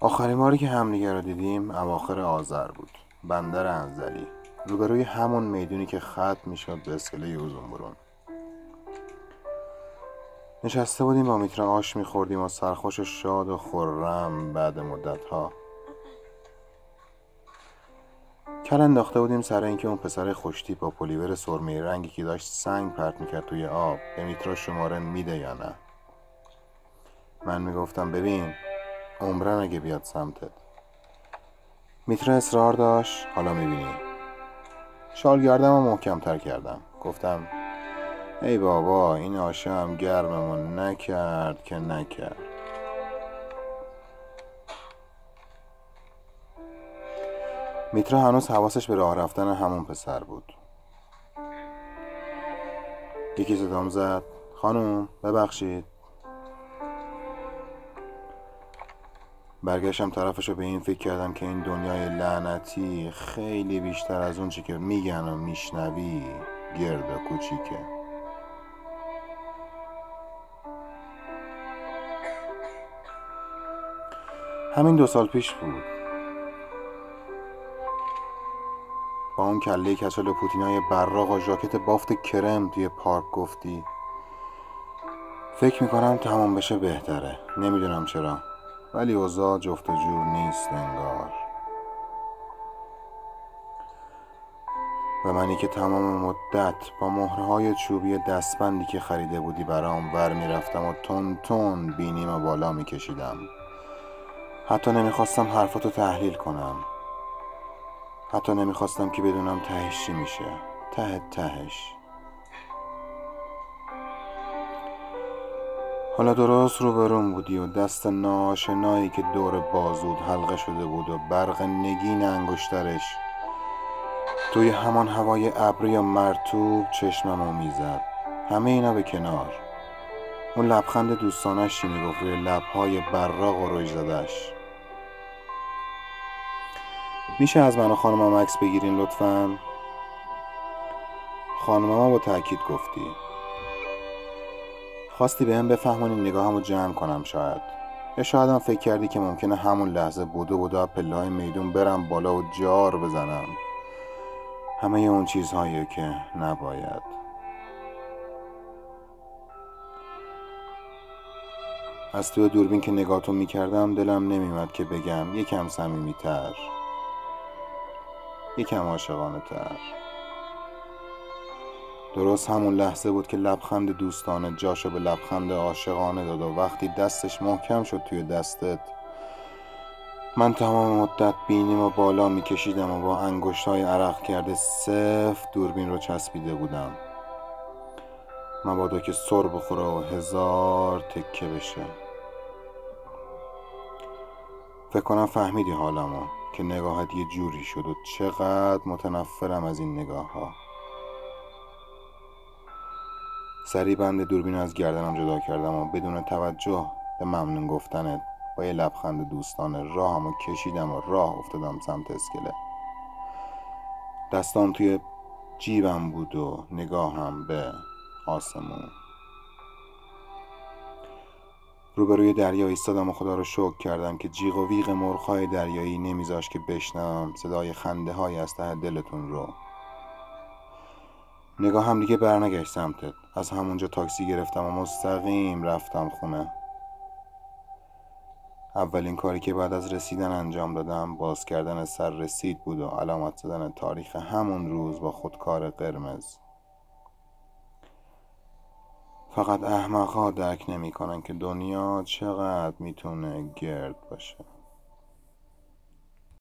آخرین باری که همدیگه رو دیدیم اواخر آذر بود. بندر انزلی. روبروی همون می‌دونی که ختم می‌شد به اسکله اوزون نشسته بودیم با میترا آش میخوردیم و سرخوش شاد و خورم بعد مدت ها کل انداخته بودیم سر اینکه اون پسر خوشتی با پلیور سرمه رنگی که داشت سنگ پرت می‌کرد توی آب به میترا شماره میده یا نه. من می‌گفتم ببین عمرن اگه بیاد سمتت. میترا اصرار داشت؟ حالا می‌بینی. شال گردم و محکم تر کردم. گفتم ای بابا این آشه هم گرممون نکرد که نکرد. میترا هنوز حواسش به راه رفتن همون پسر بود. یکی صدام زد. خانم ببخشید. برگشتم طرفش رو به این فکر کردم که این دنیای لعنتی خیلی بیشتر از اون چی که میگن و میشنوی گرد و کوچیکه. همین دو سال پیش بود. با اون کله کچل پوتینای براق و ژاکت بافت کرم توی پارک گفتی فکر می‌کنم تمام بشه بهتره. نمی‌دونم چرا. ولی اوضاع جفت و جور نیست انگار. و منی که تمام مدت با مهرهای چوبی دستبندی که خریده بودی برام ور می‌رفتم و تون تون بینیم و بالا میکشیدم. حتی نمی‌خواستم حرفاتو تحلیل کنم. حتی نمی‌خواستم که بدونم تهش چی میشه. ته تهش. حالا درست رو برون بودی و دست ناشنایی که دور بازود حلقه شده بود و برق نگین انگشترش. توی همان هوای ابری و مرتوب چشممو می‌زد. همه اینا به کنار. اون لبخند دوستانش چی می‌گفت؟ روی لبهای براق و رژ زدش میشه از من و خانمم عکس بگیرین لطفا؟ خانمم با تاکید گفتی. خواستی به هم بفهمونی نگاهمو جمع کنم شاید. یا شاید هم فکر کردی که ممکنه همون لحظه بودو بودو پله های میدون برم بالا و جار بزنم. همه اون چیزهایی که نباید. از توی دوربین که نگاهتون می‌کردم دلم نمیمد که بگم یکم صمیمیتر یکم عاشقانه تر درست همون لحظه بود که لبخند دوستانه جاشو به لبخند عاشقانه داد و وقتی دستش محکم شد توی دستت من تمام مدت بینیم و بالا میکشیدم و با انگشت های عرق کرده سفت دوربین رو چسبیده بودم. مبادا که سر بخوره و هزار تکه بشه. فکر کنم فهمیدی حالمو که نگاهت یه جوری شد و چقدر متنفرم از این نگاه ها سری بند دوربین از گردنم جدا کردم و بدون توجه به ممنون گفتنت با یه لبخند دوستانه راهمو کشیدم و راه افتادم سمت اسکله. دستام توی جیبم بود و نگاهم به آسمون. روبروی دریا ایستادم و خدا رو شکر کردم که جیغ و ویغ مرغهای دریایی نمیذاش که بشنم صدای خنده های از ته دلتون رو نگاه هم دیگه برنگشت سمتت. از همونجا تاکسی گرفتم و مستقیم رفتم خونه. اولین کاری که بعد از رسیدن انجام دادم باز کردن سر رسید بود و علامت زدن تاریخ همون روز با خودکار قرمز. فقط احمقها درک نمی‌کنن که دنیا چقدر می‌تونه گرد باشه.